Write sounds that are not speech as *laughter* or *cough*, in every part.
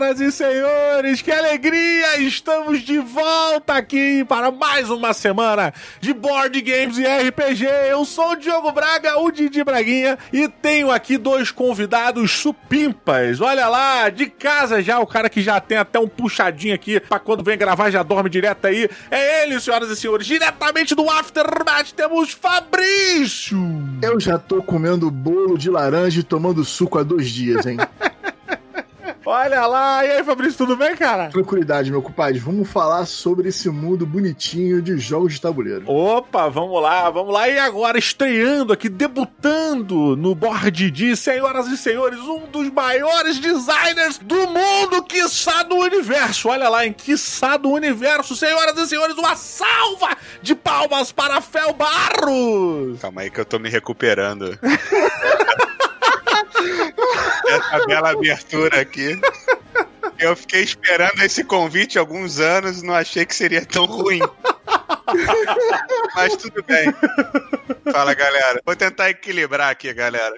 senhoras e senhores. Que alegria! Estamos de volta aqui para mais uma semana de Board Games e RPG. Eu sou o Diogo Braga, o Didi Braguinha, e tenho aqui dois convidados supimpas. Olha lá, de casa já, o cara que já tem até um puxadinho aqui para quando vem gravar já dorme direto aí. É ele, senhoras e senhores, diretamente do Aftermath temos Fabrício. Eu já tô comendo bolo de laranja e tomando suco há dois dias, hein? *laughs* Olha lá, e aí, Fabrício, tudo bem, cara? Tranquilidade, meu compadre. Vamos falar sobre esse mundo bonitinho de jogos de tabuleiro. Opa, vamos lá, vamos lá. E agora, estreando aqui, debutando no board de senhoras e senhores, um dos maiores designers do mundo, quiçá do universo. Olha lá, em quiçá do universo, senhoras e senhores, uma salva de palmas para Fel Barros. Calma aí que eu tô me recuperando. *laughs* Essa bela abertura aqui. Eu fiquei esperando esse convite alguns anos e não achei que seria tão ruim. Mas tudo bem. Fala, galera. Vou tentar equilibrar aqui, galera.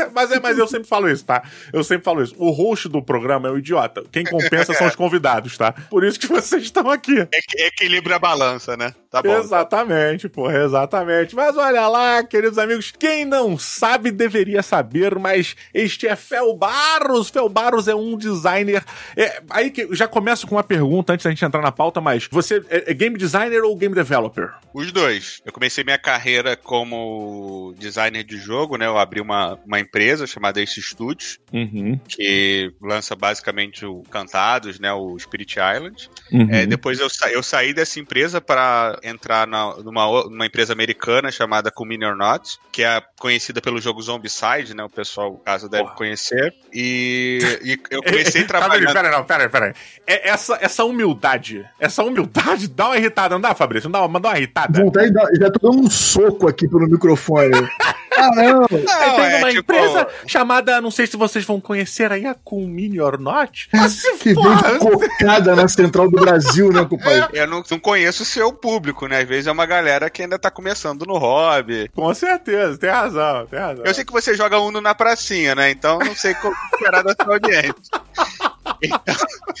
*laughs* mas, é, mas eu sempre falo isso, tá? Eu sempre falo isso. O host do programa é o idiota. Quem compensa são os *laughs* convidados, tá? Por isso que vocês estão aqui. Equ equilibra a balança, né? Tá bom. Exatamente, porra, exatamente. Mas olha lá, queridos amigos, quem não sabe deveria saber, mas este é Fel Barros. Fel Barros é um designer. É, aí que já começo com uma pergunta antes da gente entrar na pauta, mas você é, é game designer ou game developer? Os dois. Eu comecei minha carreira como designer de jogo, né? Eu abri uma, uma empresa chamada Ace Studios, uhum. que lança basicamente o Cantados, né? O Spirit Island. Uhum. É, depois eu, sa eu saí dessa empresa para entrar na, numa, numa empresa americana chamada Comini or Not, que é conhecida pelo jogo Zombicide, né? O pessoal, caso, deve Porra. conhecer. E, e, eu *laughs* comecei trabalhando... Pera, não, pera, pera. É, essa, essa humildade, essa humildade dá uma irritada, não dá, Fabrício? Não dá, mandou uma irritada? Vontade, já tô dando um soco aqui pelo microfone. *laughs* Caramba! Não, tem é, uma tipo... empresa chamada, não sei se vocês vão conhecer aí, a Culmini or Not. *laughs* Mas que vem cocada na central do Brasil, né, compadre? É, eu não, não conheço o seu público, né? Às vezes é uma galera que ainda tá começando no hobby. Com certeza, tem razão, tem razão. Eu sei que você joga Uno na pracinha, né? Então não sei como esperar da sua audiência. *laughs*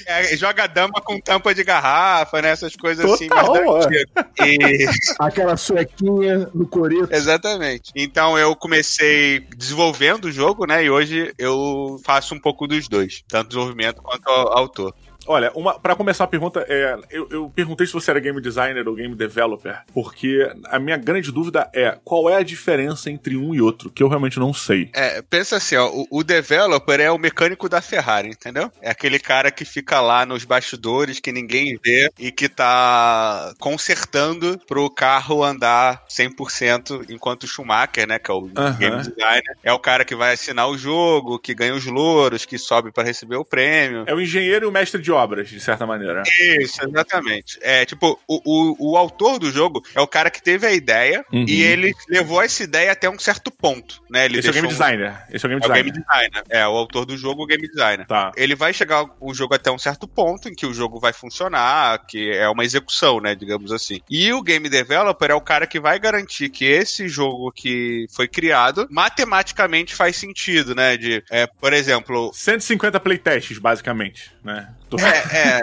É, joga dama com tampa de garrafa, né? Essas coisas assim, Total, assim, mais e... Aquela suequinha no coreto. Exatamente. Então eu comecei desenvolvendo o jogo, né? E hoje eu faço um pouco dos dois, tanto desenvolvimento quanto autor. Olha, para começar a pergunta, é, eu, eu, perguntei se você era game designer ou game developer, porque a minha grande dúvida é qual é a diferença entre um e outro, que eu realmente não sei. É, pensa assim, ó, o, o developer é o mecânico da Ferrari, entendeu? É aquele cara que fica lá nos bastidores que ninguém vê e que tá consertando pro carro andar 100% enquanto o Schumacher, né, que é o game designer, é o cara que vai assinar o jogo, que ganha os louros, que sobe para receber o prêmio. É o engenheiro e o mestre de obras, de certa maneira. Isso, exatamente. É, tipo, o, o, o autor do jogo é o cara que teve a ideia uhum. e ele levou essa ideia até um certo ponto, né? Ele Esse é o game designer. Esse é o game designer. É o game designer. É, o autor do jogo, o game designer. Tá. Ele vai chegar o jogo até um certo ponto em que o jogo vai funcionar, que é uma execução, né, digamos assim. E o game developer é o cara que vai garantir que esse jogo que foi criado matematicamente faz sentido, né? De, é, por exemplo... 150 playtests, basicamente, né? É, é.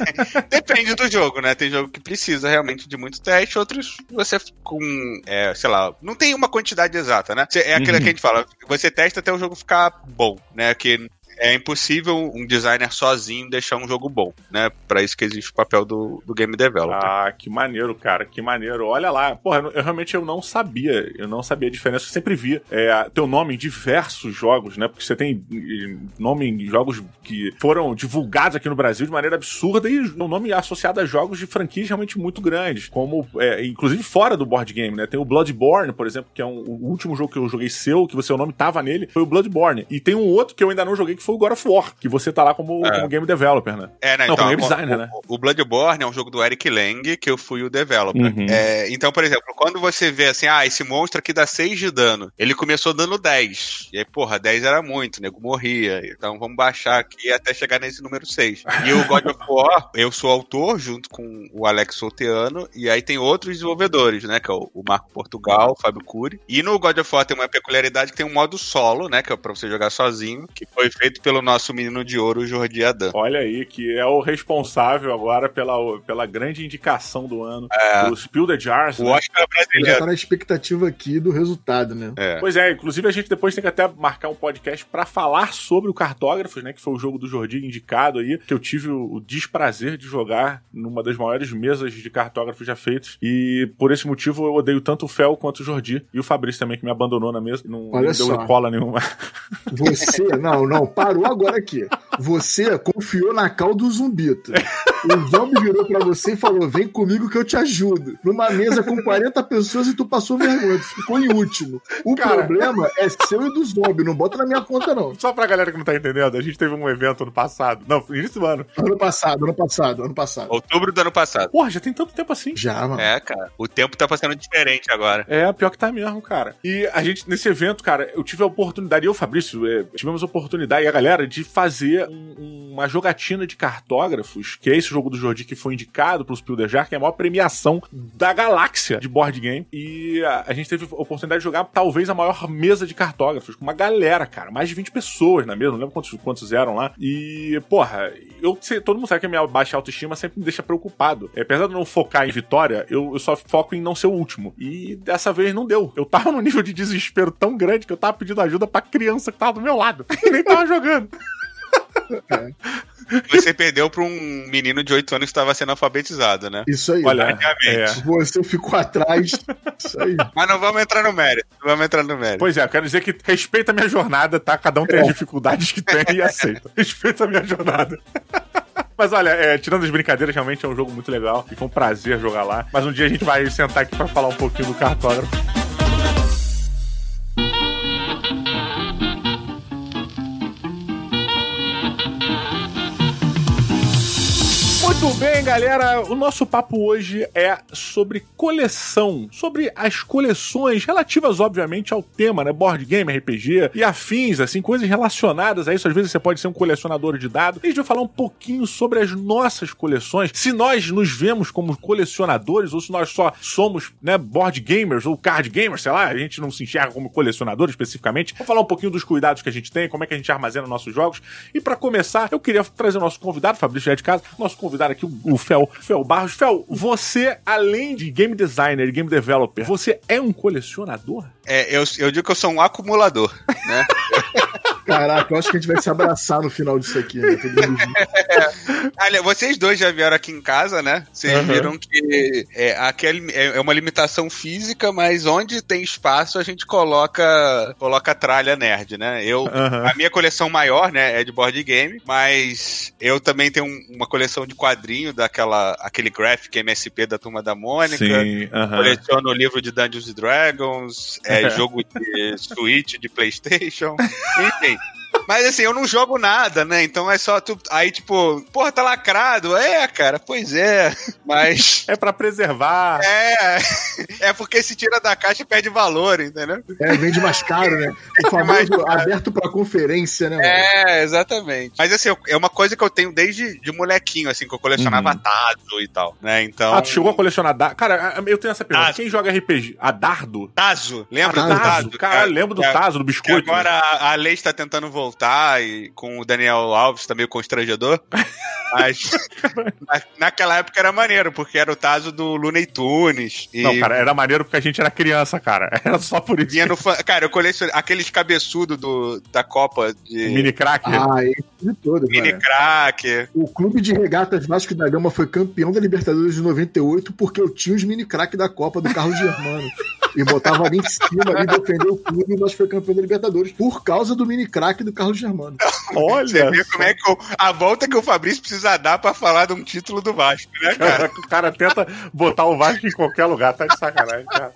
*laughs* Depende do jogo, né? Tem jogo que precisa realmente de muito teste, outros você com, é, sei lá, não tem uma quantidade exata, né? É aquilo uhum. que a gente fala, você testa até o jogo ficar bom, né? Que é impossível um designer sozinho deixar um jogo bom, né? Para isso que existe o papel do, do game developer. Ah, que maneiro, cara, que maneiro. Olha lá, porra, eu, realmente eu não sabia, eu não sabia a diferença. Eu sempre via é, teu nome em diversos jogos, né? Porque você tem nome em jogos que foram divulgados aqui no Brasil de maneira absurda e um nome associado a jogos de franquias realmente muito grandes, como é, inclusive fora do board game, né? Tem o Bloodborne, por exemplo, que é um, o último jogo que eu joguei seu, que o nome tava nele, foi o Bloodborne. E tem um outro que eu ainda não joguei que foi o God of War, que você tá lá como, é. como game developer, né? É, né? Não, então, como game designer, o, né? O Bloodborne é um jogo do Eric Lang, que eu fui o developer. Uhum. É, então, por exemplo, quando você vê assim, ah, esse monstro aqui dá 6 de dano, ele começou dando 10. E aí, porra, 10 era muito, o nego morria. Então vamos baixar aqui até chegar nesse número 6. E o God of War, *laughs* eu sou autor junto com o Alex Solteano, e aí tem outros desenvolvedores, né? Que é o Marco Portugal, o Fábio Cury. E no God of War tem uma peculiaridade que tem um modo solo, né? Que é pra você jogar sozinho, que foi feito pelo nosso menino de ouro, Jordi Adam. Olha aí, que é o responsável agora pela, pela grande indicação do ano. É. O Spill the Jars. O né? Oscar brasileiro. Já tá na expectativa aqui do resultado, né? É. Pois é, inclusive a gente depois tem que até marcar um podcast para falar sobre o Cartógrafos, né? Que foi o jogo do Jordi indicado aí, que eu tive o desprazer de jogar numa das maiores mesas de cartógrafos já feitos. E por esse motivo eu odeio tanto o Fel quanto o Jordi. E o Fabrício também, que me abandonou na mesa. Não, Olha não deu cola nenhuma. Você, não, não, parou agora aqui. Você confiou na cal do zumbito. O zombie virou pra você e falou: vem comigo que eu te ajudo. Numa mesa com 40 pessoas e tu passou vergonha, tu ficou em último. O Cara... problema é seu e do zombie, não bota na minha conta, não. Só pra galera que não tá entendendo, a gente teve um evento ano passado. Não, início do ano. Ano passado, ano passado, ano passado. Outubro do ano passado. Porra, já tem tanto tempo assim. Já, mano. É, cara. O tempo tá passando diferente agora. É, pior que tá mesmo, cara. E a gente, nesse evento, cara, eu tive a oportunidade, eu e o Fabrício, é, tivemos a oportunidade, e a galera, de fazer um, uma jogatina de cartógrafos, que é esse jogo do Jordi que foi indicado pro Spielberg, que é a maior premiação da galáxia de board game. E a, a gente teve a oportunidade de jogar talvez a maior mesa de cartógrafos, com uma galera, cara, mais de 20 pessoas na mesa, não lembro quantos, quantos eram lá. E, porra, eu todo mundo sabe que a minha baixa autoestima sempre me deixa preocupado. É, apesar de não focar em vitória, eu, eu só foco em não ser o último. E dessa vez não deu. Eu tava num nível de desespero tão grande que eu tava pedindo ajuda pra criança que tava do meu lado. E nem tava jogando. *laughs* É. *laughs* Você perdeu pra um menino de 8 anos que estava sendo alfabetizado, né? Isso aí. Olha, é. Você ficou atrás. Isso aí. Mas não vamos entrar no mérito. Não vamos entrar no mérito. Pois é, eu quero dizer que respeita a minha jornada, tá? Cada um tem é. as dificuldades que tem e aceita. Respeita a minha jornada. *laughs* Mas olha, é, tirando as brincadeiras, realmente Muito bem, galera. O nosso papo hoje é sobre coleção, sobre as coleções relativas, obviamente, ao tema, né? Board game, RPG e afins, assim, coisas relacionadas a isso. Às vezes você pode ser um colecionador de dados. A gente vai falar um pouquinho sobre as nossas coleções, se nós nos vemos como colecionadores ou se nós só somos, né, board gamers ou card gamers, sei lá, a gente não se enxerga como colecionador especificamente. Vou falar um pouquinho dos cuidados que a gente tem, como é que a gente armazena nossos jogos. E para começar, eu queria trazer o nosso convidado, Fabrício já de casa, nosso convidado aqui o, o Fel, Fel Barros. Fel, você, além de game designer game developer, você é um colecionador? É, eu, eu digo que eu sou um acumulador, né? *laughs* Caraca, eu acho que a gente vai se abraçar no final disso aqui, né? *laughs* Olha, vocês dois já vieram aqui em casa, né? Vocês uhum. viram que é, aquele, é, é uma limitação física, mas onde tem espaço a gente coloca coloca tralha nerd, né? Eu, uhum. A minha coleção maior, né, é de board game, mas eu também tenho uma coleção de quadrinho daquela aquele graphic MSP da Turma da Mônica. Sim, uhum. Coleciono o livro de Dungeons Dragons, é, jogo de Switch, de Playstation, enfim. Mas assim, eu não jogo nada, né? Então é só tu. Aí, tipo, porra, tá lacrado. É, cara, pois é. Mas. É para preservar. É. É porque se tira da caixa perde valor, entendeu? É, vende mais caro, né? O famoso é *laughs* aberto pra conferência, né? É, exatamente. Mas assim, é uma coisa que eu tenho desde de molequinho, assim, que eu colecionava uhum. Tazo e tal, né? Então. Ah, tu chegou a colecionar Dardo? Cara, eu tenho essa pergunta. Tazo. Quem joga RPG? A Dardo? Tazo. Lembra ah, do Tazo? Cara, lembro do é, Tazo, do biscoito. Agora né? a, a lei está tentando voltar e com o Daniel Alves também tá constrangedor. *laughs* Mas na, naquela época era maneiro, porque era o Tazo do Looney Tunes. E... Não, cara, era maneiro porque a gente era criança, cara. *laughs* Era só por isso. No, cara, eu colecionei aqueles cabeçudos do, da Copa de. Mini crack. Ah, esse de todo, Mini crack. O clube de regatas Vasco da Gama foi campeão da Libertadores de 98 porque eu tinha os mini crack da Copa do Carlos Germano. *laughs* e botava ali em cima e defendeu o clube, mas foi campeão da Libertadores por causa do mini crack do Carlos Germano. Olha! Você vê como é que eu, a volta que o Fabrício precisa dar pra falar de um título do Vasco, né, cara? *laughs* o cara tenta botar o Vasco em qualquer lugar, tá de sacanagem, cara.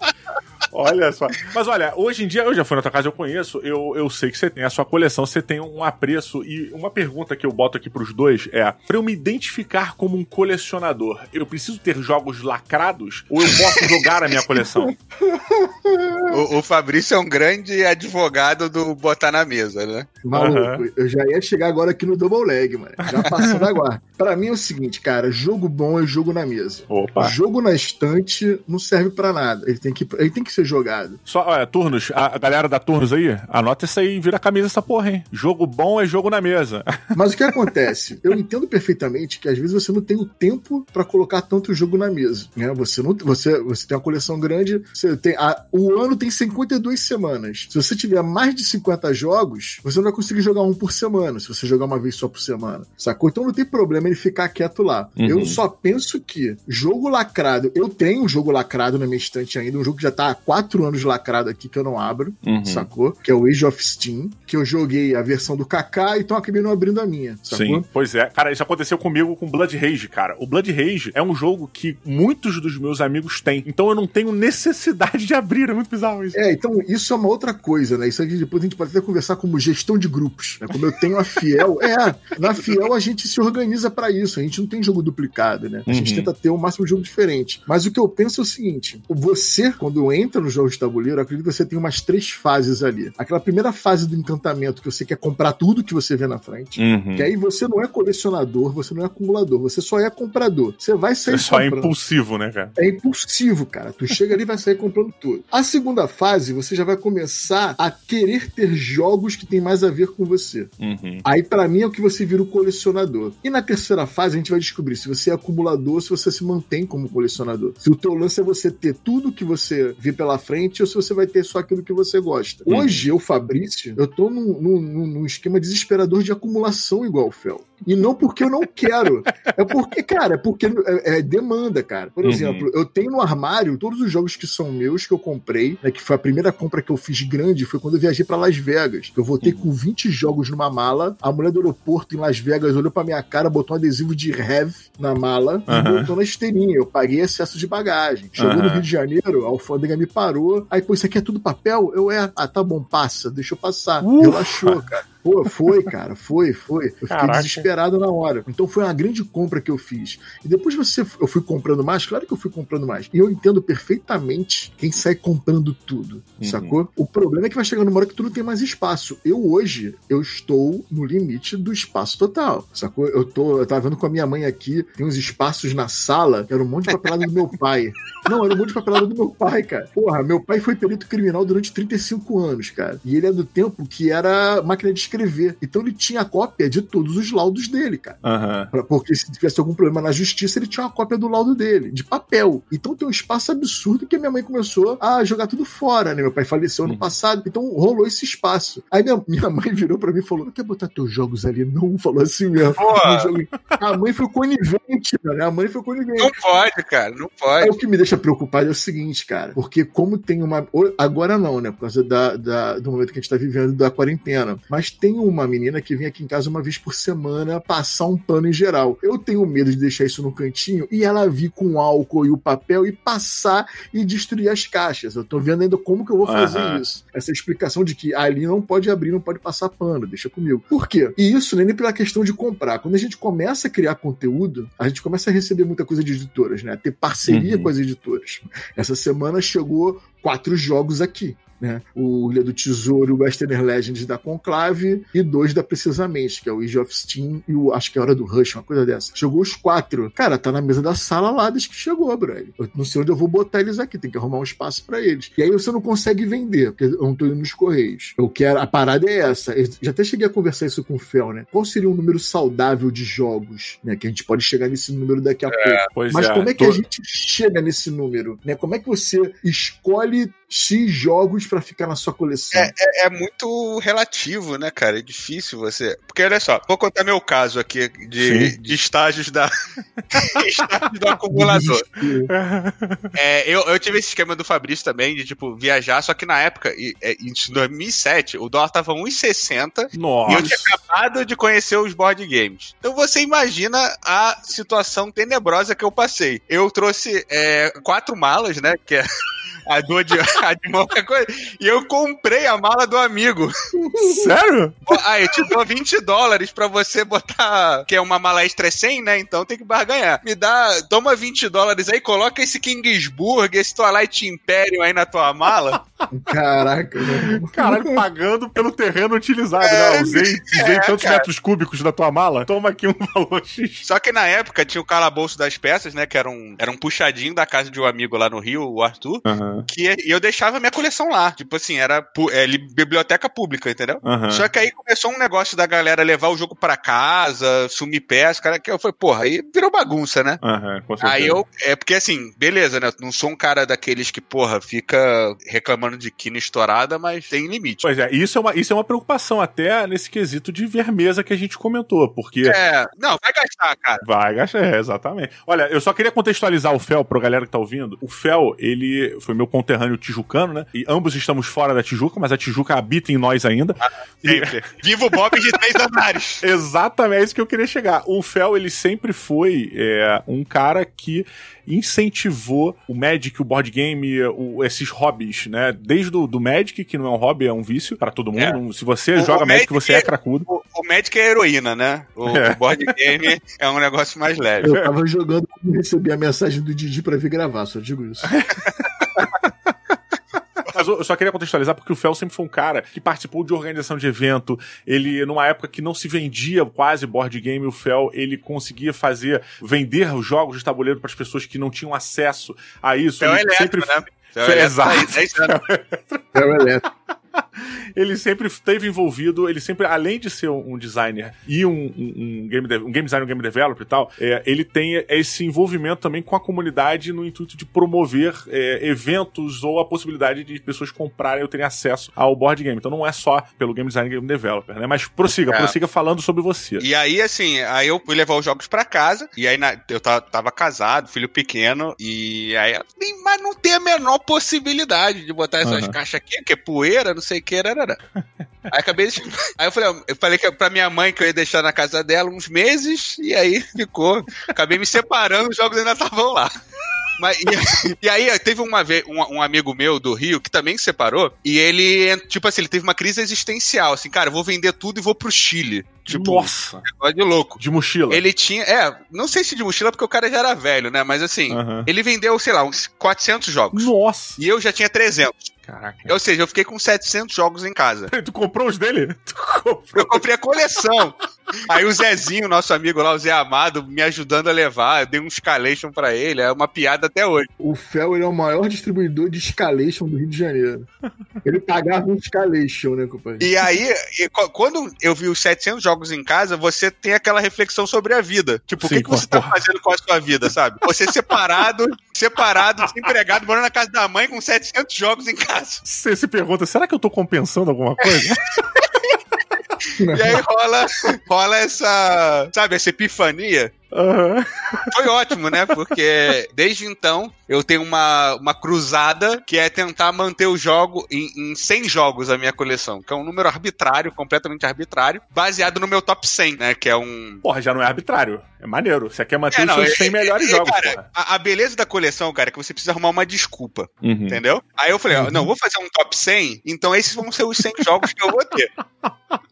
Olha só. Mas olha, hoje em dia, eu já fui na tua casa, eu conheço, eu, eu sei que você tem a sua coleção, você tem um apreço. E uma pergunta que eu boto aqui pros dois é: pra eu me identificar como um colecionador, eu preciso ter jogos lacrados ou eu posso jogar a minha coleção? *laughs* o, o, Fabrício é um grande advogado do botar na mesa, né? Maluco, uhum. eu já ia chegar agora aqui no Double Leg, mano. Já passando agora. Pra mim é o seguinte, cara, jogo bom é jogo na mesa. Opa. Jogo na estante não serve para nada. Ele tem, que, ele tem que ser jogado. Só, olha, Turnos, a, a galera da Turnos aí, anota isso aí e vira a camisa essa porra, hein? Jogo bom é jogo na mesa. *laughs* Mas o que acontece? Eu entendo perfeitamente que às vezes você não tem o tempo para colocar tanto jogo na mesa. Né? Você, não, você, você tem uma coleção grande, você tem a, o ano tem 52 semanas. Se você tiver mais de 50 jogos, você não vai conseguir jogar um por semana, se você jogar uma vez só por semana. Sacou? Então não tem problema ele ficar quieto lá. Uhum. Eu só penso que jogo lacrado, eu tenho um jogo lacrado na minha estante ainda, um jogo que já tá há quatro anos lacrado aqui que eu não abro, uhum. sacou? Que é o Age of Steam, que eu joguei a versão do Kaká, então acabei não abrindo a minha, sacou? Sim, pois é. Cara, isso aconteceu comigo com Blood Rage, cara. O Blood Rage é um jogo que muitos dos meus amigos têm, então eu não tenho necessidade de abrir, é muito bizarro isso. É, então isso é uma outra coisa, né? Isso aqui depois a gente pode até conversar como gestão de grupos, né? Como eu tenho a Fiel, é, na Fiel a gente se organiza para isso, a gente não tem jogo duplicado, né? A uhum. gente tenta ter o máximo de jogo diferente. Mas o que eu penso é o seguinte, você, quando entra no jogo de tabuleiro, eu acredito que você tem umas três fases ali. Aquela primeira fase do encantamento, que você quer comprar tudo que você vê na frente, uhum. que aí você não é colecionador, você não é acumulador, você só é comprador. Você vai sair Você só é impulsivo, né, cara? É impulsivo, cara. Tu chega ali e vai sair comprando tudo. A segunda fase, você já vai começar a querer ter jogos que tem mais a ver com você. Uhum. Aí, para mim, é o que você vira o colecionador. E na terceira fase, a gente vai descobrir se você é acumulador, se você se mantém como colecionador. Se o teu lance é você ter tudo que você vê pela frente ou se você vai ter só aquilo que você gosta. Uhum. Hoje, eu, Fabrício, eu tô num, num, num esquema desesperador de acumulação igual o Fel. E não porque eu não quero. *laughs* é porque, cara, é porque é, é demanda, cara. Por uhum. exemplo, eu tenho no armário todos os jogos que são meus, que eu comprei, né, que foi a primeira compra que eu fiz grande, foi quando eu viajei para Las Vegas. Eu voltei uhum. com 20 jogos numa mala, a mulher do aeroporto em Las Vegas olhou pra minha cara, botou um adesivo de Rev na mala uhum. e botou na esteirinha. Eu paguei excesso de bagagem. Chegou no Rio de Janeiro, a alfândega me parou. Aí, pô, isso aqui é tudo papel? Eu é. Ah, tá bom, passa, deixa eu passar. Uh. Relaxou, cara. Pô, foi, cara, foi, foi. Eu fiquei Caraca. desesperado na hora. Então foi uma grande compra que eu fiz. E depois você, eu fui comprando mais, claro que eu fui comprando mais. E eu entendo perfeitamente quem sai comprando tudo, uhum. sacou? O problema é que vai chegando uma hora que tu não tem mais espaço. Eu hoje, eu estou no limite do espaço total, sacou? Eu tô, eu tava vendo com a minha mãe aqui, tem uns espaços na sala, que era um monte de papelada do meu pai. *laughs* Não, era um monte de papelada do meu pai, cara. Porra, meu pai foi perito criminal durante 35 anos, cara. E ele é do tempo que era máquina de escrever. Então ele tinha cópia de todos os laudos dele, cara. Uhum. Porque se tivesse algum problema na justiça, ele tinha uma cópia do laudo dele, de papel. Então tem um espaço absurdo que a minha mãe começou a jogar tudo fora, né? Meu pai faleceu ano uhum. passado, então rolou esse espaço. Aí minha, minha mãe virou para mim e falou: Não quer botar teus jogos ali? Não, falou assim mesmo. A mãe foi conivente, né? A mãe foi conivente. Não pode, cara, não pode. Aí o que me deixa preocupado é o seguinte, cara, porque como tem uma. Agora não, né? Por causa da, da do momento que a gente tá vivendo da quarentena. Mas tem uma menina que vem aqui em casa uma vez por semana passar um pano em geral. Eu tenho medo de deixar isso no cantinho e ela vir com álcool e o papel e passar e destruir as caixas. Eu tô vendo ainda como que eu vou fazer uhum. isso. Essa explicação de que ali não pode abrir, não pode passar pano, deixa comigo. Por quê? E isso nem pela questão de comprar. Quando a gente começa a criar conteúdo, a gente começa a receber muita coisa de editoras, né? A ter parceria uhum. com as editoras. Essa semana chegou quatro jogos aqui né? O Ilha do Tesouro e o Western Legends da Conclave, e dois da Precisamente, que é o Age of Steam e o acho que é Hora do Rush, uma coisa dessa. Chegou os quatro. Cara, tá na mesa da sala lá desde que chegou, brother. Eu não sei onde eu vou botar eles aqui, tem que arrumar um espaço para eles. E aí você não consegue vender, porque eu não tô indo nos correios. Eu quero, a parada é essa. Eu já até cheguei a conversar isso com o Fel, né? Qual seria um número saudável de jogos, né? Que a gente pode chegar nesse número daqui a é, pouco. Mas é, como é que tô... a gente chega nesse número, né? Como é que você escolhe X jogos para ficar na sua coleção. É, é, é, muito relativo, né, cara? É difícil você. Porque olha só, vou contar meu caso aqui de, de estágios da. *laughs* estágios do acumulador. é, eu, eu tive esse esquema do Fabrício também, de tipo, viajar, só que na época, em 2007, o dólar tava 1,60 e eu tinha acabado de conhecer os board games. Então você imagina a situação tenebrosa que eu passei. Eu trouxe é, quatro malas, né? Que é a do de, qualquer coisa. E eu comprei a mala do amigo. Sério? Ah, eu te dou 20 dólares pra você botar, que é uma mala extra 100, né? Então tem que barganhar. Me dá, toma 20 dólares aí, coloca esse Kingsburg, esse Twilight Imperium aí na tua mala. Caraca. Caralho, pagando pelo terreno utilizado, né? é, né? Usei, usei é, tantos cara. metros cúbicos da tua mala. Toma aqui um valor X. Só que na época tinha o calabouço das peças, né? Que era um, era um puxadinho da casa de um amigo lá no Rio, o Arthur. Uhum. Que e eu deixava minha coleção lá. Tipo assim, era é, biblioteca pública, entendeu? Uhum. Só que aí começou um negócio da galera levar o jogo para casa, sumir peças, cara, que eu falei, porra, aí virou bagunça, né? Uhum, aí eu. É porque assim, beleza, né? Não sou um cara daqueles que, porra, fica reclamando de quina estourada, mas tem limite. Pois é, isso é uma, isso é uma preocupação até nesse quesito de ver mesa que a gente comentou, porque. É, não, vai gastar, cara. Vai gastar, é, exatamente. Olha, eu só queria contextualizar o Fel pra galera que tá ouvindo. O Fel, ele foi meu conterrâneo tijucano, né? E ambos estamos fora da Tijuca, mas a Tijuca habita em nós ainda. Ah, sempre. E... *laughs* Viva o Bob de três andares. *laughs* Exatamente, é isso que eu queria chegar. O Fel, ele sempre foi é, um cara que incentivou o Magic, o board game, o, esses hobbies, né? Desde o do Magic, que não é um hobby, é um vício para todo mundo. É. Se você o, joga o Magic, você é, é cracudo. O, o, Magic é heroína, né? O, é. o, board game é um negócio mais leve. Eu tava jogando quando recebi a mensagem do Didi para vir gravar, só digo isso. *laughs* Mas eu só queria contextualizar porque o Fel sempre foi um cara que participou de organização de evento. Ele, numa época que não se vendia quase board game, o Fel, ele conseguia fazer, vender os jogos de tabuleiro para as pessoas que não tinham acesso a isso. Fel ele elétrico, sempre... né? Fel é *laughs* Exato. Fel elétrico ele sempre esteve envolvido, ele sempre, além de ser um, designer e um, um, um game, um game designer, um game developer e tal, é, ele tem esse envolvimento também com a comunidade no intuito de promover é, eventos ou a possibilidade de pessoas comprarem ou terem acesso ao board game. Então não é só pelo game designer e game developer, né? Mas prossiga, é. prossiga falando sobre você. E aí, assim, aí eu fui levar os jogos para casa, e aí na, eu tava casado, filho pequeno, e aí, mas não tem a menor possibilidade de botar essas uhum. caixas aqui, que é poeira, não sei que, arará. Aí acabei de... *laughs* Aí eu falei, eu falei que pra minha mãe que eu ia deixar na casa dela uns meses, e aí ficou. Acabei me separando, os jogos ainda estavam lá. Mas, e, e, aí, teve uma vez um, um, amigo meu do Rio que também se separou, e ele, tipo assim, ele teve uma crise existencial, assim, cara, eu vou vender tudo e vou pro Chile. Tipo, Nossa! de louco. De mochila. Ele tinha, é, não sei se de mochila porque o cara já era velho, né? Mas assim, uhum. ele vendeu, sei lá, uns 400 jogos. Nossa! E eu já tinha 300. Caraca. Ou seja, eu fiquei com 700 jogos em casa. *laughs* tu comprou os dele? *laughs* Eu comprei a coleção. Aí o Zezinho, nosso amigo lá, o Zé Amado, me ajudando a levar, eu dei um escalation pra ele, é uma piada até hoje. O Fel, ele é o maior distribuidor de escalation do Rio de Janeiro. Ele pagava um escalation, né, companheiro? E aí, quando eu vi os 700 jogos em casa, você tem aquela reflexão sobre a vida. Tipo, Sim, o que, que você tá fazendo com a sua vida, sabe? Você separado, separado, *laughs* desempregado, morando na casa da mãe com 700 jogos em casa. Você se pergunta, será que eu tô compensando alguma coisa? *laughs* e aí rola, rola essa, sabe, essa epifania. Uhum. Foi ótimo, né? Porque desde então eu tenho uma, uma cruzada que é tentar manter o jogo em, em 100 jogos a minha coleção, que é um número arbitrário, completamente arbitrário, baseado no meu top 100, né? Que é um. Porra, já não é arbitrário. É maneiro. Você quer manter é, não, os seus 100 é, melhores é, jogos. Cara, a, a, beleza da coleção, cara, é que você precisa arrumar uma desculpa. Uhum. Entendeu? Aí eu falei, uhum. não, vou fazer um top 100, então esses vão ser os 100 jogos que eu vou ter. *laughs*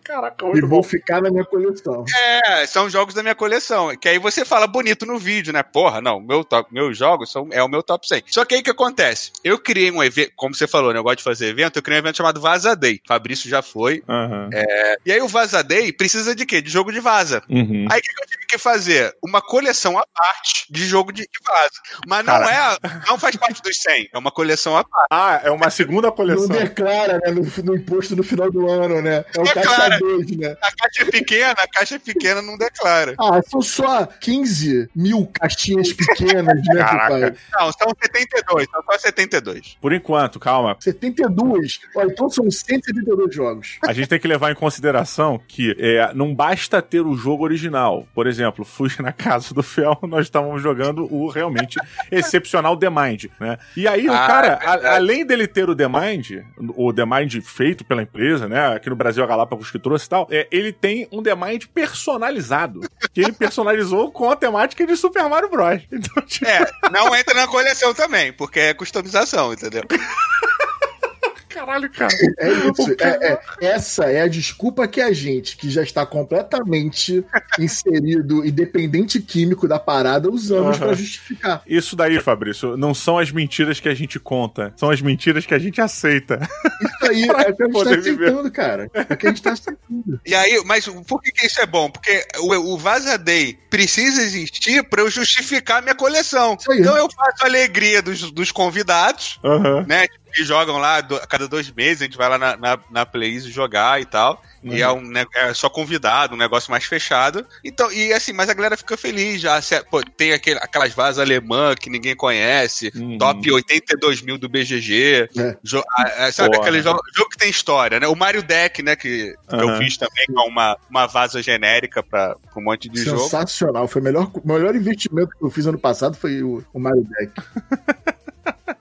Caraca, muito e vão ficar na minha coleção. É, são jogos da minha coleção. Que aí você fala bonito no vídeo, né? Porra, não, meu top, meus jogos são, é o meu top 100. Só que aí o que acontece? Eu criei um evento, como você falou, né? Eu gosto de fazer evento, eu criei um evento chamado Vaza Day. Fabrício já foi. Uhum. É, e aí o Vaza Day precisa de quê? De jogo de vaza. Uhum. Aí o que eu tive que fazer? Uma coleção à parte de jogo de, de vaza. Mas não Cara. é, não faz parte dos 100, é uma coleção à parte. Ah, é uma segunda coleção. Não declara, né? No, no imposto no final do ano, né? É o declara dois, né? A caixa é pequena, a caixa é pequena não declara. Ah, são só 15 mil caixinhas pequenas, né, Caraca. Não, são 72, são só 72. Por enquanto, calma. 72? Olha, então são 172 jogos. A gente tem que levar em consideração que é, não basta ter o jogo original. Por exemplo, fui na casa do Fel, *laughs* nós estávamos jogando o realmente excepcional The Mind, né? E aí o ah, cara, é a, além dele ter o The Mind, o The Mind feito pela empresa, né? Aqui no Brasil a Galápagos que trouxe e tal, é, ele tem um The Mind personalizado. que ele personalizou com a temática de Super Mario Bros. *laughs* Então, tipo... É, não entra na coleção também, porque é customização, entendeu? *laughs* Caralho, cara. É isso. É, é, essa é a desculpa que a gente, que já está completamente *laughs* inserido e dependente químico da parada, usamos uhum. para justificar. Isso daí, Fabrício, não são as mentiras que a gente conta, são as mentiras que a gente aceita. Isso aí *laughs* é o que a gente tá aceitando, cara. É o que a gente tá aceitando. E aí, mas por que, que isso é bom? Porque o, o Vaza Day precisa existir para eu justificar a minha coleção. Então eu faço a alegria dos, dos convidados, uhum. né? Que jogam lá do, a cada dois meses, a gente vai lá na, na, na jogar e tal. Uhum. E é, um, né, é só convidado, um negócio mais fechado. Então, e assim, mas a galera fica feliz já. Se, pô, tem aquele, aquelas vasas alemã que ninguém conhece, uhum. top 82 mil do BGG. É. Jo, sabe, Porra. aquele jogo, jogo, que tem história, né? O Mario Deck, né? Que, que uhum. eu fiz também com uma, uma vaza genérica pra, pra um monte de Sensacional. jogo. Sensacional. Foi o melhor, melhor investimento que eu fiz ano passado foi o, o Mario Deck. *laughs*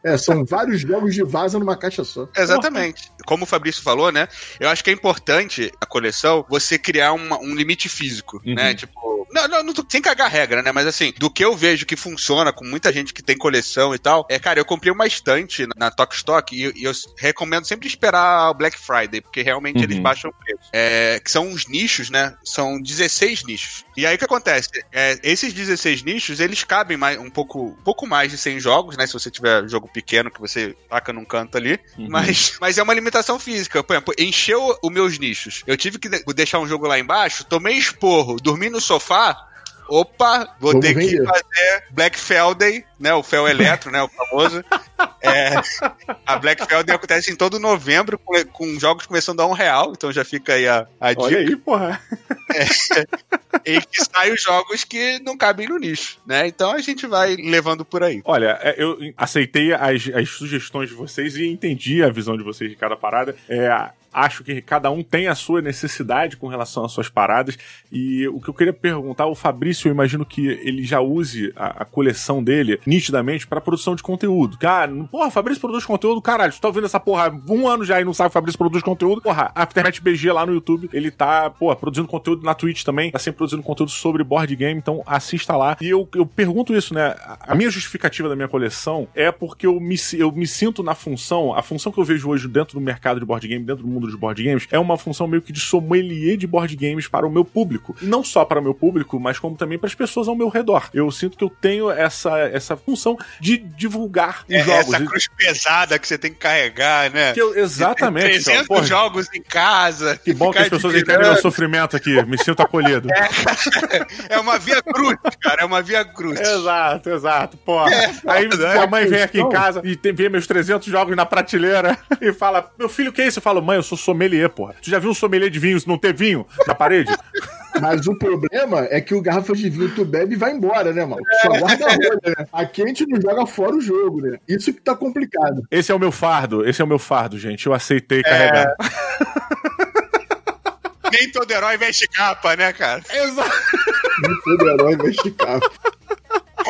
É, são vários jogos de vaza numa caixa só. Exatamente. Como o Fabrício falou, né? Eu acho que é importante a coleção você criar uma, um limite físico, uhum. né? Tipo, não, não, não, sem cagar regra, né? Mas assim, do que eu vejo que funciona com muita gente que tem coleção e tal, é, cara, eu comprei uma estante na Tok Stock e, e eu recomendo sempre esperar o Black Friday, porque realmente uhum. eles baixam o preço. É, que são uns nichos, né? São 16 nichos. E aí o que acontece? É, esses 16 nichos, eles cabem mais, um, pouco, um pouco mais de 100 jogos, né? Se você tiver jogo pequeno que você taca num canto ali. Uhum. Mas, mas é uma limitação física. Por exemplo, encheu os meus nichos. Eu tive que deixar um jogo lá embaixo, tomei esporro, dormi no sofá, opa, vou Vamos ter vender. que fazer Black Friday, né? O Fel Eletro, né? O famoso. *laughs* É, a Black Friday acontece em todo novembro, com, com, jogos começando a um real, então já fica aí a, a dica. Olha aí, porra. É, e que saem os jogos que não cabem no nicho, né? Então a gente vai levando por aí. Olha, é, eu aceitei as, as sugestões de vocês e entendi a visão de vocês de cada parada. É, acho que cada um tem a sua necessidade com relação às suas paradas. E o que eu queria perguntar, o Fabrício, eu imagino que ele já use a, a coleção dele nitidamente para produção de conteúdo. Cara, porra, Fabrício produz conteúdo, caralho, tu tá ouvindo essa porra um ano já e não sabe que Fabrício produz conteúdo. Porra, a Aftermath BG lá no YouTube, ele tá, porra, produzindo conteúdo na Twitch também, tá sempre produzindo conteúdo sobre board game, então assista lá. E eu, eu pergunto isso, né? A minha justificativa da minha coleção é porque eu me, eu me sinto na função, a função que eu vejo hoje dentro do mercado de board game, dentro do mundo mundo dos board games, é uma função meio que de sommelier de board games para o meu público. E não só para o meu público, mas como também para as pessoas ao meu redor. Eu sinto que eu tenho essa, essa função de divulgar os é, jogos. Essa cruz pesada que você tem que carregar, né? Que eu, exatamente. 300 então, jogos em casa. *laughs* Que bom que as pessoas entendem meu sofrimento aqui. Me sinto acolhido. *laughs* É, é uma via cruz, cara. É uma via cruz. Exato, exato. Porra. É, Aí minha mãe vem aqui em casa e tem, vê meus 300 jogos na prateleira *laughs* e fala: Meu filho, o que é isso? Eu falo, mãe, eu sou sommelier, porra. Tu já viu um sommelier de vinhos não ter vinho na parede? *laughs* Mas o problema é que o garrafa de vinho tu bebe e vai embora, né, mano? Tu só guarda a rolha, né? Aqui a gente não joga fora o jogo, né? Isso que tá complicado. Esse é o meu fardo, esse é o meu fardo, gente. Eu aceitei carregar. É... *laughs* Nem todo herói veste capa, né, cara? Exato. Nem todo herói veste capa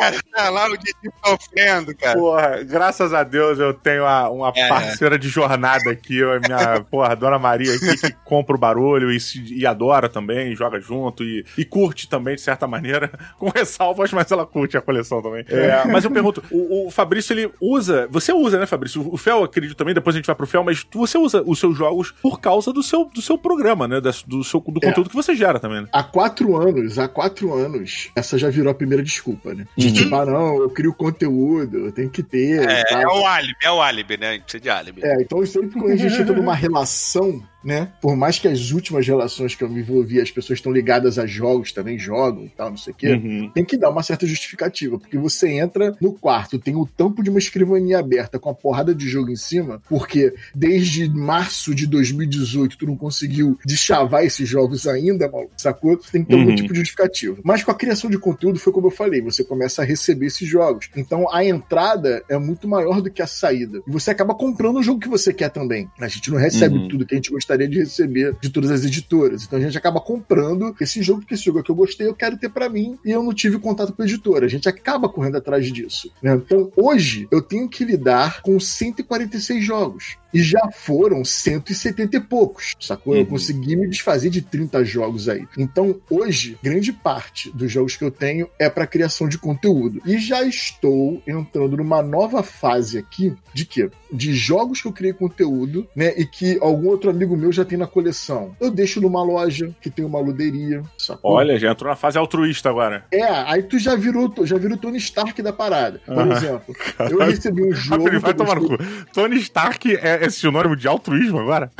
cara tá lá o Didi sofrendo, cara. Porra, graças a Deus eu tenho uma, uma é. parceira de jornada aqui, a minha, porra, Dona Maria aqui, que *laughs* compra o barulho e, e adora também, joga junto e, e, curte também, de certa maneira, *laughs* com ressalvas, mas ela curte a coleção também. É, mas eu pergunto, o, o, Fabrício, ele usa, você usa, né, Fabrício? O Fel, acredito também, depois a gente vai pro Fel, mas você usa os seus jogos por causa do seu, do seu programa, né, do, seu, do é. conteúdo que você gera também, né? Há quatro anos, há quatro anos, essa já virou a primeira desculpa, né? De uhum. tipo, ah, não, eu crio conteúdo, eu tenho que ter. É, é o álibi, é o álibi, né? A gente precisa de álibi. É, então sempre quando a gente entra numa relação né? Por mais que as últimas relações que eu me envolvi, as pessoas estão ligadas a jogos, também jogam e tal, não sei o quê, uhum. tem que dar uma certa justificativa, porque você entra no quarto, tem o tampo de uma escrivaninha aberta com a porrada de jogo em cima, porque desde março de 2018 tu não conseguiu deschavar esses jogos ainda, maluco, sacou? Tu tem que ter uhum. algum tipo de justificativa. Mas com a criação de conteúdo foi como eu falei, você começa a receber esses jogos. Então a entrada é muito maior do que a saída. E você acaba comprando o jogo que você quer também. A gente não recebe uhum. tudo que a gente gostaria de receber de todas as editoras. Então a gente acaba comprando esse jogo, porque esse jogo é que eu gostei, eu quero ter para mim, e eu não tive contato com a editora. A gente acaba correndo atrás disso. Né? Então hoje eu tenho que lidar com 146 jogos. E já foram 170 e poucos, sacou? Uhum. Eu consegui me desfazer de 30 jogos aí. Então, hoje, grande parte dos jogos que eu tenho é para criação de conteúdo. E já estou entrando numa nova fase aqui de quê? De jogos que eu criei conteúdo, né? E que algum outro amigo meu já tem na coleção. Eu deixo numa loja que tem uma luderia, sacou? Olha, já entrou na fase altruísta agora. É, aí tu já virou, já virou Tony Stark da parada. Por uhum. exemplo, eu recebi um jogo. vai tomar no cu. Tony Stark é, é sinônimo de altruísmo agora?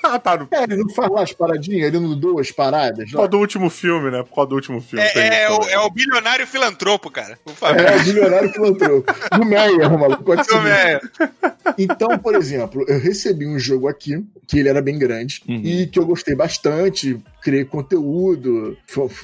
*laughs* Ah, tá. No... É, ele não faz lá as paradinhas, ele não doa as paradas. Por causa do último filme, né? Por causa do último filme. É, é, o, é o, bilionário filantropo, cara. É, o bilionário filantropo. *laughs* Do Meyer, maluco. Pode ser. Do Meyer. Então, por exemplo, eu recebi um jogo aqui, que ele era bem grande, uhum. e que eu gostei bastante criei conteúdo,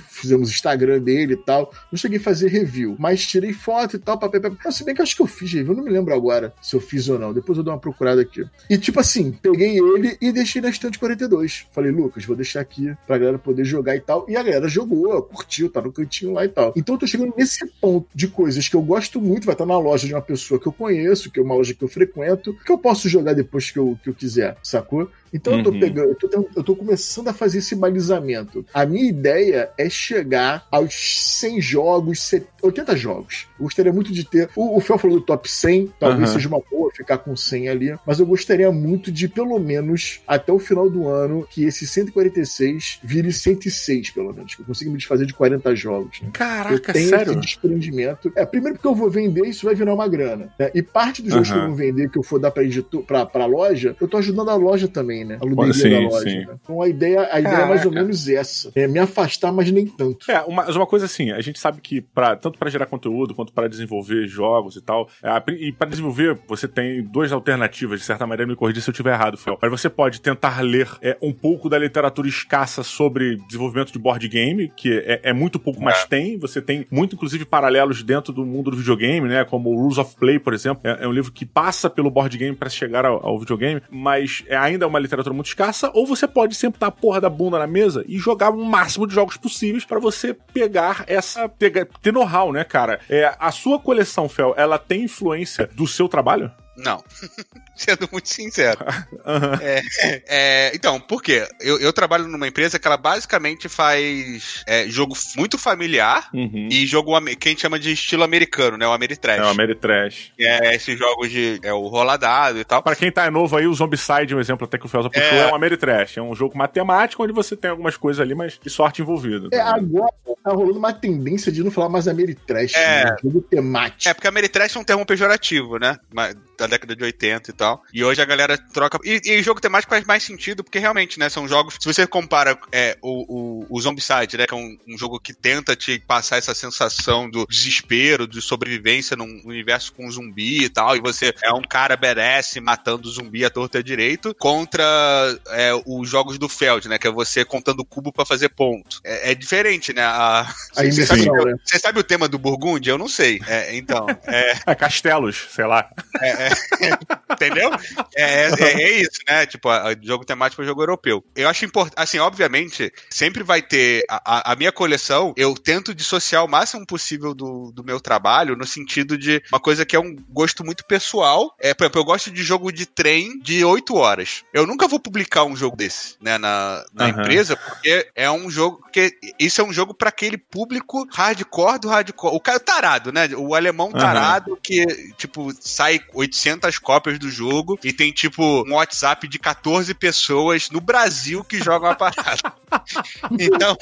fizemos Instagram dele e tal. Não cheguei a fazer review, mas tirei foto e tal. Papel, papel. Se bem que acho que eu fiz review, não me lembro agora se eu fiz ou não. Depois eu dou uma procurada aqui. E tipo assim, peguei ele e deixei na estante 42. Falei, Lucas, vou deixar aqui pra galera poder jogar e tal. E a galera jogou, curtiu, tá no cantinho lá e tal. Então eu tô chegando nesse ponto de coisas que eu gosto muito, vai estar na loja de uma pessoa que eu conheço, que é uma loja que eu frequento, que eu posso jogar depois que eu, que eu quiser, sacou? Então uhum. eu tô uhum. pegando, eu tô, eu tô, começando a fazer esse balizamento. A minha ideia é chegar aos 100 jogos, 80 jogos. Eu gostaria muito de ter. O, o Fel falou do top 100, talvez uhum. seja uma boa ficar com 100 ali, mas eu gostaria muito de, pelo menos, até o final do ano, que esse 146 vire 106, pelo menos. Que eu consiga me desfazer de 40 jogos. Né? Caraca, eu tenho sério? esse desprendimento. É, primeiro porque eu vou vender, isso vai virar uma grana. Né? E parte dos jogos uhum. que eu vou vender, que eu for dar pra, editor, pra, pra loja, eu tô ajudando a loja também, né? A luderia sim, da loja. Né? Então a ideia, a ideia é mais ou menos essa. É me afastar, mas nem tanto. É, uma, uma coisa assim, a gente sabe que pra, tanto para gerar conteúdo quanto para desenvolver jogos e tal, é, e para desenvolver você tem duas alternativas, de certa maneira, me corrija se eu estiver errado, Fel. Mas você pode tentar ler é, um pouco da literatura escassa sobre desenvolvimento de board game, que é, é muito pouco, mas é. tem. Você tem muito, inclusive, paralelos dentro do mundo do videogame, né? Como o Rules of Play, por exemplo. É, é um livro que passa pelo board game para chegar ao, ao, videogame, mas é ainda uma literatura muito escassa. Ou você pode sempre dar a porra da bunda na mesa e jogar o máximo de jogos possíveis para você pegar essa. Pegar, ter know-how, né, cara? É, a sua coleção, Fel, ela tem influência do seu trabalho? Não. *laughs* Sendo muito sincero. uhum. *laughs* é, é, então, por quê? Eu, eu, trabalho numa empresa que ela basicamente faz é, jogo muito familiar uhum. e jogo que a gente chama de estilo americano, né? O Ameritrash. É o Ameritrash. É, esses jogos de. É o roladado e tal. Pra quem tá novo aí, o Zombicide, um exemplo até que o Felza puxou, é, é um Ameritrash. É um jogo matemático onde você tem algumas coisas ali, mas de sorte envolvida. É, agora tá rolando uma tendência de não falar mais Ameritrash, é, né? jogo temático. É, porque Ameritrash é um termo pejorativo, né? Da década de 80 e tal. E hoje a galera troca. E, e jogo temático faz mais sentido, porque realmente, né, são jogos. Se você compara é, o, o, o Zombicide, né, que é um, um, jogo que tenta te passar essa sensação do desespero, de sobrevivência num universo com zumbi e tal, e você é um cara merece matando zumbi à torta direito, contra é, os jogos do Feld, né, que é você contando cubo para fazer ponto. É, é, diferente, né? A... Você, sabe, né? você, sabe, o tema do Burgundy? Eu não sei. É, então. É... *laughs* é castelos, sei lá. É, é *laughs* entendeu? É, é, é, isso, né? Tipo, a, a jogo temático é jogo europeu. Eu acho importante, assim, obviamente, sempre vai ter a, a, minha coleção, eu tento dissociar o máximo possível do, do meu trabalho, no sentido de uma coisa que é um gosto muito pessoal. É, por exemplo, eu gosto de jogo de trem de 8 horas. Eu nunca vou publicar um jogo desse, né, na, na uhum. empresa, porque é um jogo que isso é um jogo para aquele público hardcore do hardcore. O cara tarado, né? O alemão tarado uhum. que, tipo, sai 800 cópias do jogo e tem, tipo, um WhatsApp de 14 pessoas no Brasil que jogam a parada. *laughs* então,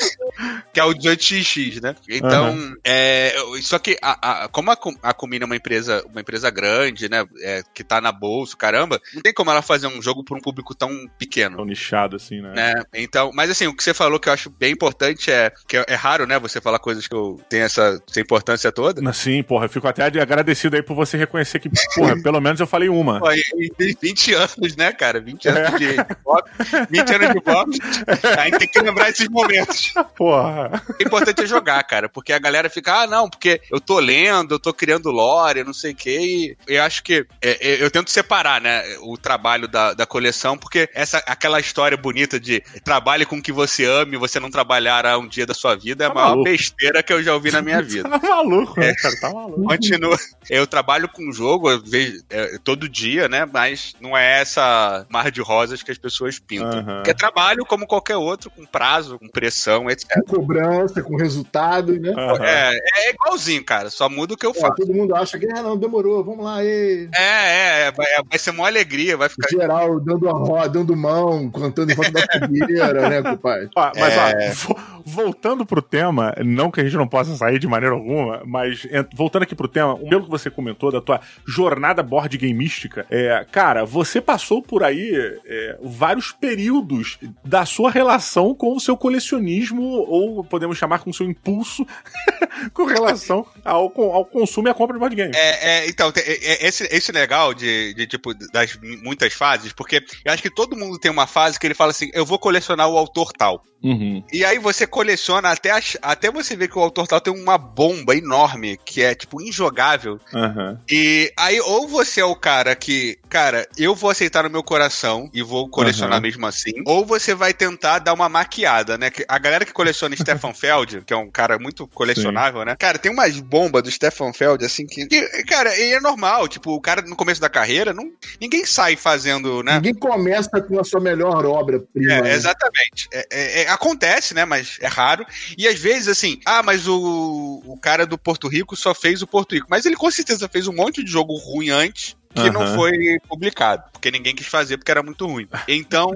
que é o 18xx, né? Então, uhum. é, só que a, a, como a, a Comina é uma empresa, uma empresa grande, né? É, que tá na bolsa, caramba, não tem como ela fazer um jogo para um público tão pequeno. Tão nichado assim, né? né? Então, mas assim, o que você falou que eu acho bem importante é que é, é raro, né? Você falar coisas que eu tenho essa, essa importância toda. Sim, porra, eu fico até agradecido aí por você reconhecer que, porra, pelo menos eu falei uma. Pô, 20 anos, né, cara? 20 anos é. de boxe, 20 anos de boxe. A gente tem que lembrar esses momentos. Porra. O importante é jogar, cara, porque a galera fica, ah, não, porque eu tô lendo, eu tô criando lore, não sei o quê, e eu acho que é, é, eu tento separar, né, o trabalho da, da coleção, porque essa, aquela história bonita de trabalhe com o que você ame, você não trabalhará um dia da sua vida, é tá a maior maluco. besteira que eu já ouvi na minha *laughs* vida. tá maluco, né, cara, tá maluco. Continua. Eu trabalho com jogo, eu vejo é, todo dia, né, mas não é essa mar de rosas que as pessoas pintam. Uhum. é trabalho como qualquer outro, com prazo, com pressão, etc. Com cobrança, com resultado, né? Uhum. É, é igualzinho, cara. Só muda o que eu é, faço. Todo mundo acha que, ah, não, demorou, vamos lá. E... É, é, vai, vai ser uma alegria, vai ficar. Geral, dando a roda, dando mão, cantando em volta da fogueira, né, compadre? Ah, mas, é... ó, voltando pro tema, não que a gente não possa sair de maneira alguma, mas voltando aqui pro tema, pelo que você comentou da tua jornada board gameística, é, cara, você passou por aí é, vários períodos da sua relação com o seu colecionismo, ou podemos chamar com o seu impulso, *laughs* com relação ao, ao consumo e à compra de board game. É, é então, é, é, esse, esse legal de, de, tipo, das muitas fases, porque eu acho que todo mundo tem uma fase que ele fala assim, eu vou colecionar o autor tal. Uhum. E aí você coleciona até, até você ver que o autor tal tem uma bomba enorme que é, tipo, injogável. Uhum. E aí, ou você é o cara que, cara, eu vou aceitar no meu coração e vou colecionar uhum. mesmo assim, ou você vai tentar dar uma maquiada, né? A galera que coleciona *laughs* Stefan Feld, que é um cara muito colecionável, Sim. né? Cara, tem umas bombas do Stefan Feld, assim, que, que, cara, e é normal. Tipo, o cara no começo da carreira, não, ninguém sai fazendo, né? Ninguém começa com a sua melhor obra. Prima, é, né? exatamente. É, é, é acontece, né? Mas é raro. E às vezes, assim, ah, mas o, o cara do Porto Rico só fez o Porto Rico. Mas ele com certeza fez um monte de jogo ruim antes que uhum. não foi publicado, porque ninguém quis fazer porque era muito ruim. Então,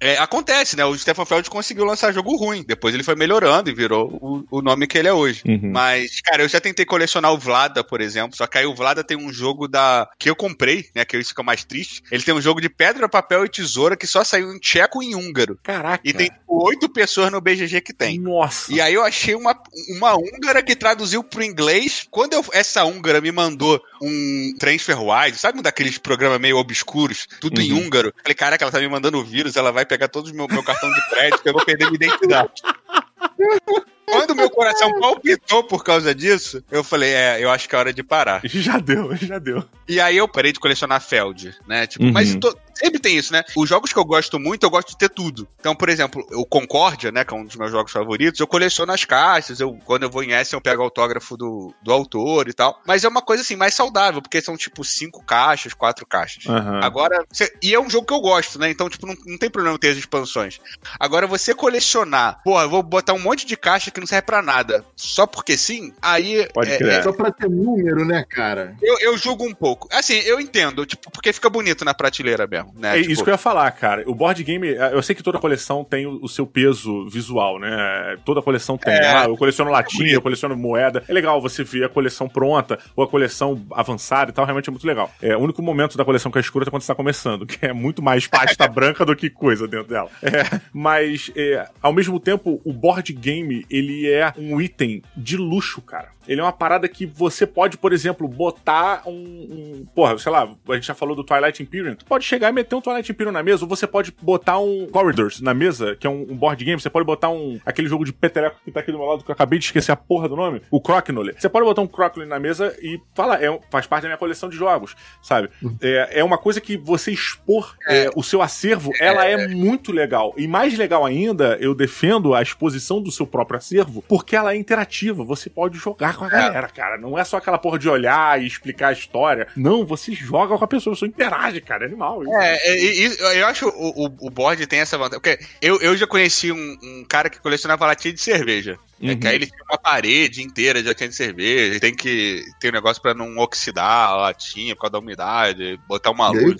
é, acontece, né? O Stefan Feld conseguiu lançar jogo ruim, depois ele foi melhorando e virou o, o nome que ele é hoje. Uhum. Mas, cara, eu já tentei colecionar o Vlada, por exemplo, só que aí o Vlada tem um jogo da que eu comprei, né? Que isso fica mais triste. Ele tem um jogo de pedra, papel e tesoura que só saiu em tcheco e em húngaro. Caraca. E tem oito pessoas no BGG que tem. Nossa. E aí eu achei uma, uma húngara que traduziu pro inglês. Quando eu, essa húngara me mandou um TransferWise, sabe um daqueles programas meio obscuros, tudo uhum. em húngaro? Falei, caraca, ela tá me mandando o vírus, ela vai pegar todo o meu, meu cartão de crédito, eu vou perder minha identidade. *laughs* Quando meu coração palpitou por causa disso, eu falei, é, eu acho que é hora de parar. Já deu, já deu. E aí eu parei de colecionar Feld, né? Tipo, uhum. mas tô, sempre tem isso, né? Os jogos que eu gosto muito, eu gosto de ter tudo. Então, por exemplo, o Concórdia, né, que é um dos meus jogos favoritos, eu coleciono as caixas, eu, quando eu vou em Essen, eu pego o autógrafo do, do autor e tal. Mas é uma coisa, assim, mais saudável, porque são, tipo, cinco caixas, quatro caixas. Uhum. Agora, cê, e é um jogo que eu gosto, né? Então, tipo, não, não tem problema ter as expansões. Agora, você colecionar, pô, eu vou botar um monte de caixa que não serve pra nada, só porque sim, aí... Pode é, crer. É, só pra ter número, né, cara? Eu, eu julgo um pouco. Assim, eu entendo, tipo, porque fica bonito na prateleira mesmo né? É tipo... isso que eu ia falar, cara. O board game, é, eu sei que toda coleção tem o, seu peso visual, né? Toda coleção tem. É... Ah, eu coleciono latinha, eu coleciono moeda. É legal você ver a coleção pronta ou a coleção avançada e tal, realmente é muito legal. É, o único momento da coleção que é escura é quando você tá começando, *laughs* que é muito mais pasta *laughs* branca do que coisa dentro dela. É, mas, é, ao mesmo tempo, o board game, ele é um item de luxo, cara. Ele é uma parada que você pode, por exemplo, botar um, um. Porra, sei lá, a gente já falou do Twilight Imperium. Tu pode chegar e meter um Twilight Imperium na mesa, ou você pode botar um Corridors na mesa, que é um, um board game. Você pode botar um. aquele jogo de petereco que tá aqui do meu lado, que eu acabei de esquecer a porra do nome. O Crokinole. Você pode botar um Crokinole na mesa e fala, é, faz parte da minha coleção de jogos, sabe? Uhum. É, é uma coisa que você expor é, o seu acervo, ela é muito legal. E mais legal ainda, eu defendo a exposição do seu próprio acervo, porque ela é interativa. Você pode jogar com a galera, cara. Não é só aquela porra de olhar e explicar a história. Não, você joga com a pessoa, você interage, cara. É animal. Isso. É, é eu acho o, o, o board tem essa vantagem. Porque eu, eu já conheci um, um cara que colecionava latinha de cerveja. Uhum. É que aí ele tem uma parede inteira de latinha de cerveja, tem que ter um negócio pra não oxidar a latinha por causa da umidade, botar uma luz.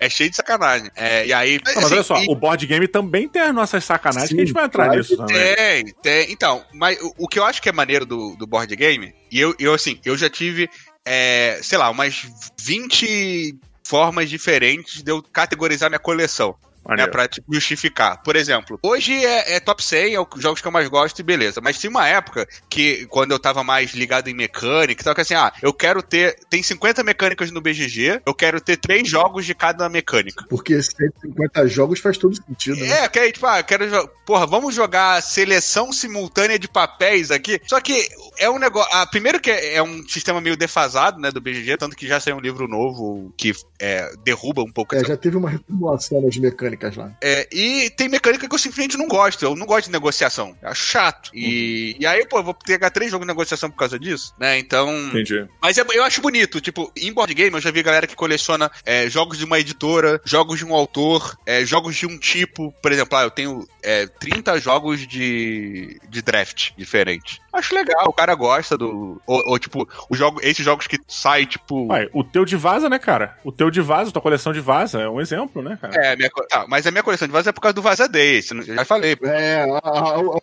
é cheio de sacanagem. É, e aí. Mas, assim, olha só, e... o board game também tem as nossas sacanagens Sim, que a gente vai entrar claro nisso também. Tem, tem. Então, mas o, o, que eu acho que é maneiro do, do board game, e eu, eu assim, eu já tive, é, sei lá, umas 20 formas diferentes de eu categorizar minha coleção. Né, pra tipo, justificar. Por exemplo, hoje é, é, top 100, é os jogos que eu mais gosto e beleza. Mas tinha uma época que, quando eu tava mais ligado em mecânica, que assim, ah, eu quero ter. Tem 50 mecânicas no BGG, eu quero ter três jogos de cada mecânica. Porque 150 jogos faz todo sentido. Né? É, que aí, tipo, ah, quero. Porra, vamos jogar seleção simultânea de papéis aqui. Só que é um negócio. Ah, primeiro que é, é um sistema meio defasado, né, do BGG, tanto que já saiu um livro novo que é, derruba um pouco. É, essa... já teve uma reformulação nas mecânicas mecânicas lá. É, e tem mecânica que eu simplesmente não gosto. Eu não gosto de negociação. Eu acho chato. E, uhum. e aí, pô, eu vou pegar três jogos de negociação por causa disso, né? Então. Entendi. Mas é, eu acho bonito. Tipo, em board game eu já vi galera que coleciona é, jogos de uma editora, jogos de um autor, é, jogos de um tipo. Por exemplo, ah, eu tenho é, 30 jogos de, de draft diferentes. Acho legal, o cara gosta do. Ou, ou tipo, o jogo, esses jogos que sai, tipo. Ué, o teu de vaza, né, cara? O teu de vaza, tua coleção de vaza é um exemplo, né, cara? É, minha, tá, mas a minha coleção de vaza é por causa do Vaza Day, já falei. É,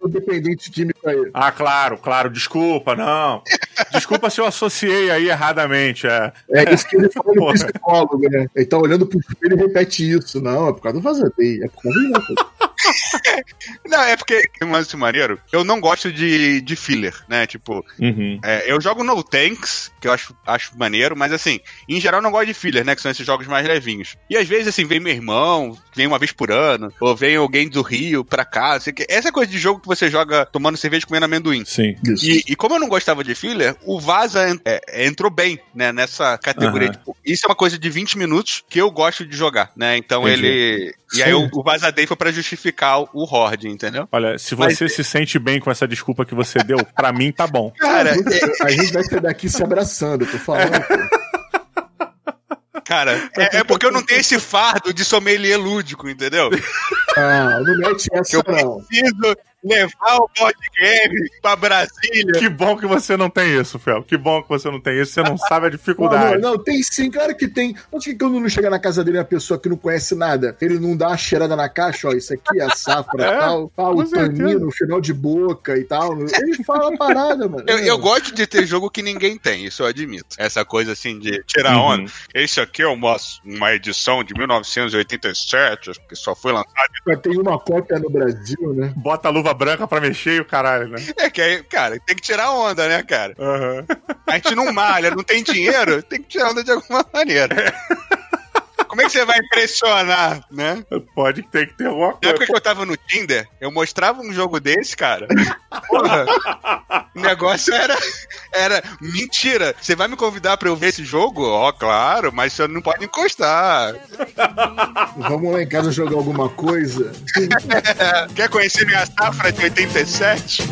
o dependente químico aí. Ah, claro, claro, desculpa, não. *laughs* desculpa se eu associei aí erradamente. É, é isso que ele *laughs* fala no psicólogo, né? Ele tá olhando pro espelho e repete isso. Não, é por causa do Vaza Day, é por causa do não, é porque, um lance maneiro, eu não gosto de, de filler, né? Tipo, uhum. é, eu jogo No Tanks, que eu acho, acho maneiro, mas assim, em geral eu não gosto de filler, né? Que são esses jogos mais levinhos. E às vezes, assim, vem meu irmão, vem uma vez por ano, ou vem alguém do Rio pra cá, assim, que essa é coisa de jogo que você joga tomando cerveja e comendo amendoim. Sim. E, e, como eu não gostava de filler, o Vaza é, entrou bem, né? Nessa categoria. Uhum. Tipo, isso é uma coisa de 20 minutos que eu gosto de jogar, né? Então Entendi. ele. E Sim. aí o, o Vaza Day foi pra justificar o Horde, entendeu? Olha, se você Mas... se sente bem com essa desculpa que você deu, pra mim tá bom. Cara, é... a gente vai sair daqui se abraçando, tô falando. Cara, é, é, porque eu não tenho esse fardo de sommelier lúdico, entendeu? Ah, não mete essa, eu não. preciso levar o board game pra Brasília. Que bom que você não tem isso, Fel. Que bom que você não tem isso. Você não sabe a dificuldade. Não, não, tem sim, claro que tem. Onde que quando não chega na casa dele a pessoa que não conhece nada, ele não dá uma cheirada na caixa, ó, isso aqui é a safra *laughs* é, tal, tal o tanino, o final de boca e tal. Ele fala a parada, mano. Eu, eu, gosto de ter jogo que ninguém tem, isso eu admito. Essa coisa assim de tirar uhum. onda. Esse aqui é uma, uma edição de 1987, que só foi lançado. Tem uma cópia no Brasil, né? Bota a luva luva branca pra mexer e o caralho, né? É que aí, cara, tem que tirar onda, né, cara? Uhum. A gente não malha, não tem dinheiro, tem que tirar onda de alguma maneira. *laughs* Como é que você vai impressionar, né? Pode ter que ter alguma coisa. Na época que eu tava no Tinder, eu mostrava um jogo desse, cara. Porra, *laughs* o negócio era, era mentira. Você vai me convidar pra eu ver esse jogo? Ó, oh, claro, mas você não pode encostar. Vamos lá em casa jogar alguma coisa? *laughs* Quer conhecer minha safra de 87?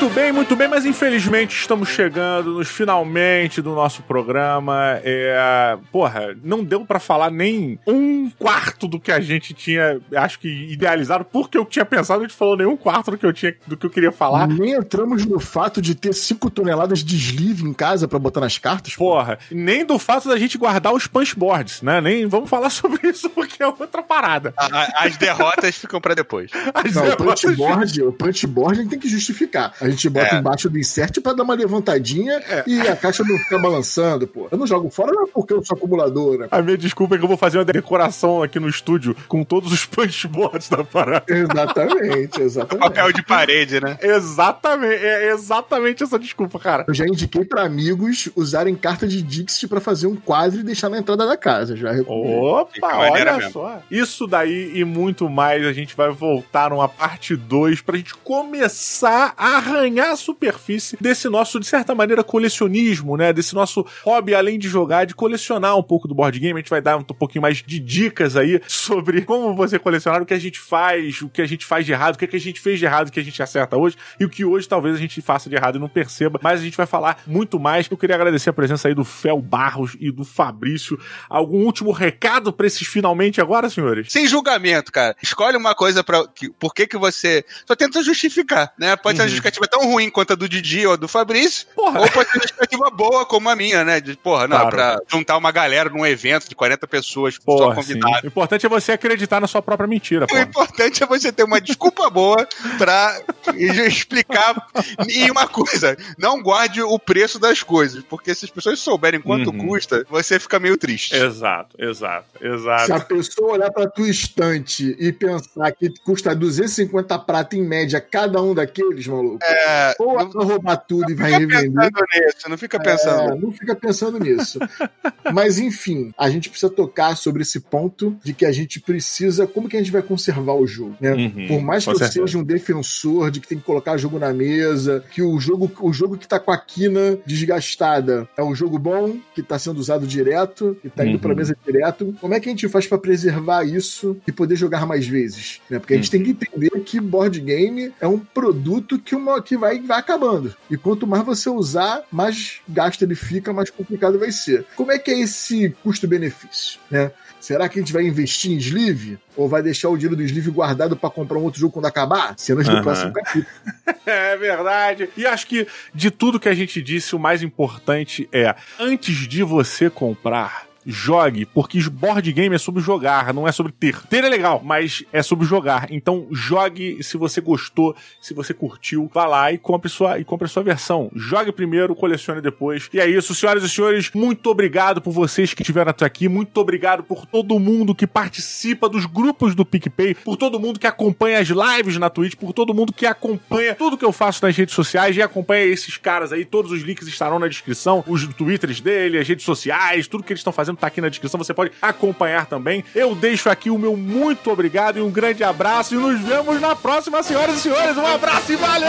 Muito bem, muito bem, mas infelizmente estamos chegando nos finalmente do nosso programa. É, porra, não deu para falar nem um quarto do que a gente tinha, acho que idealizado, porque eu tinha pensado, a gente falou nem um quarto do que eu tinha, do que eu queria falar. Nem entramos no fato de ter 5 toneladas de sleeve em casa para botar nas cartas. Porra, nem do fato da gente guardar os punchboards, né? Nem vamos falar *laughs* sobre isso porque é outra parada. A, as derrotas ficam para depois. As não, derrotas... o punchboard, o punchboard a gente tem que justificar. A gente bota é. embaixo do insert pra dar uma levantadinha é. e a caixa não fica balançando, pô. Eu não jogo fora não é porque eu sou acumulador, né? A minha desculpa é que eu vou fazer uma decoração aqui no estúdio com todos os *laughs* punchboards da parada. Exatamente, exatamente. Papel de parede, né? Exatamente, é exatamente essa desculpa, cara. Eu já indiquei pra amigos usarem carta de Dixit pra fazer um quadro e deixar na entrada da casa. Já Opa, olha mesmo. só. Isso daí e muito mais a gente vai voltar numa parte 2 pra gente começar a arranhar a superfície desse nosso, de certa maneira, colecionismo, né? Desse nosso hobby, além de jogar, de colecionar um pouco do board game. A gente vai dar um pouquinho mais de dicas aí sobre como você colecionar, o que a gente faz, o que a gente faz de errado, o que, é que a gente fez de errado que a gente acerta hoje e o que hoje talvez a gente faça de errado e não perceba. Mas a gente vai falar muito mais. Eu queria agradecer a presença aí do Fel Barros e do Fabrício. Algum último recado para esses finalmente agora, senhores? Sem julgamento, cara. Escolhe uma coisa para por que que você só tenta justificar, né? Pode ser uma uhum. justificativa tão ruim quanto a do Didi ou do Fabrício, porra. ou pode ser uma justificativa boa como a minha, né? De, porra, não, claro. pra juntar uma galera num evento de 40 pessoas porra, só convidados. O importante é você acreditar na sua própria mentira, O importante é você ter uma desculpa *laughs* boa pra *laughs* explicar. E uma coisa, não guarde o preço das coisas, porque se as pessoas souberem quanto uhum. custa, você fica meio triste. Exato, exato, exato. Se a pessoa olhar pra tua estante e pensar que custa 250 prata em média cada um daqueles, maluco, é, ou não, vai roubar tudo e vai revender. Nisso, não fica pensando. É, não fica pensando nisso. *laughs* Mas enfim, a gente precisa tocar sobre esse ponto de que a gente precisa. Como que a gente vai conservar o jogo? Né? Uhum, Por mais que eu certeza. seja um defensor de que tem que colocar jogo na mesa, que o jogo, o jogo que tá com a quina desgastada é um jogo bom, que tá sendo usado direto, que tá indo uhum. pra mesa direto. Como é que a gente faz para preservar isso e poder jogar mais vezes? Né? Porque a gente uhum. tem que entender que board game é um produto que, uma, que vai, vai acabando. E quanto mais você usar, mais gasto ele fica, mais complicado vai ser. Como é que é esse custo-benefício? Né? Será que a gente vai investir em sleeve? Ou vai deixar o dinheiro do sleeve guardado para comprar um outro jogo quando acabar? Cenas uhum. do próximo capítulo. *laughs* é verdade. E acho que de tudo que a gente disse, o mais importante é: antes de você comprar, jogue, porque board game é sobre jogar, não é sobre ter. Ter é legal, mas é sobre jogar. Então jogue se você gostou, se você curtiu, vá lá e compre sua, e compre a sua versão. Jogue primeiro, colecione depois. E é isso, senhoras e senhores, muito obrigado por vocês que estiveram até aqui, muito obrigado por todo mundo que participa dos grupos do PicPay, por todo mundo que acompanha as lives na Twitch, por todo mundo que acompanha tudo que eu faço nas redes sociais e acompanha esses caras aí, todos os links estarão na descrição, os twitters dele, as redes sociais, tudo que eles estão fazendo tá aqui na descrição, você pode acompanhar também. Eu deixo aqui o meu muito obrigado e um grande abraço e nos vemos na próxima, senhoras e senhores. Um abraço e valeu!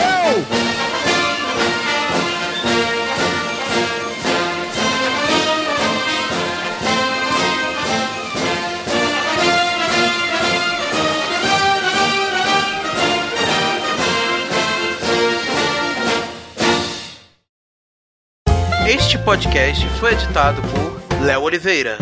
Este podcast foi editado por Léo Oliveira.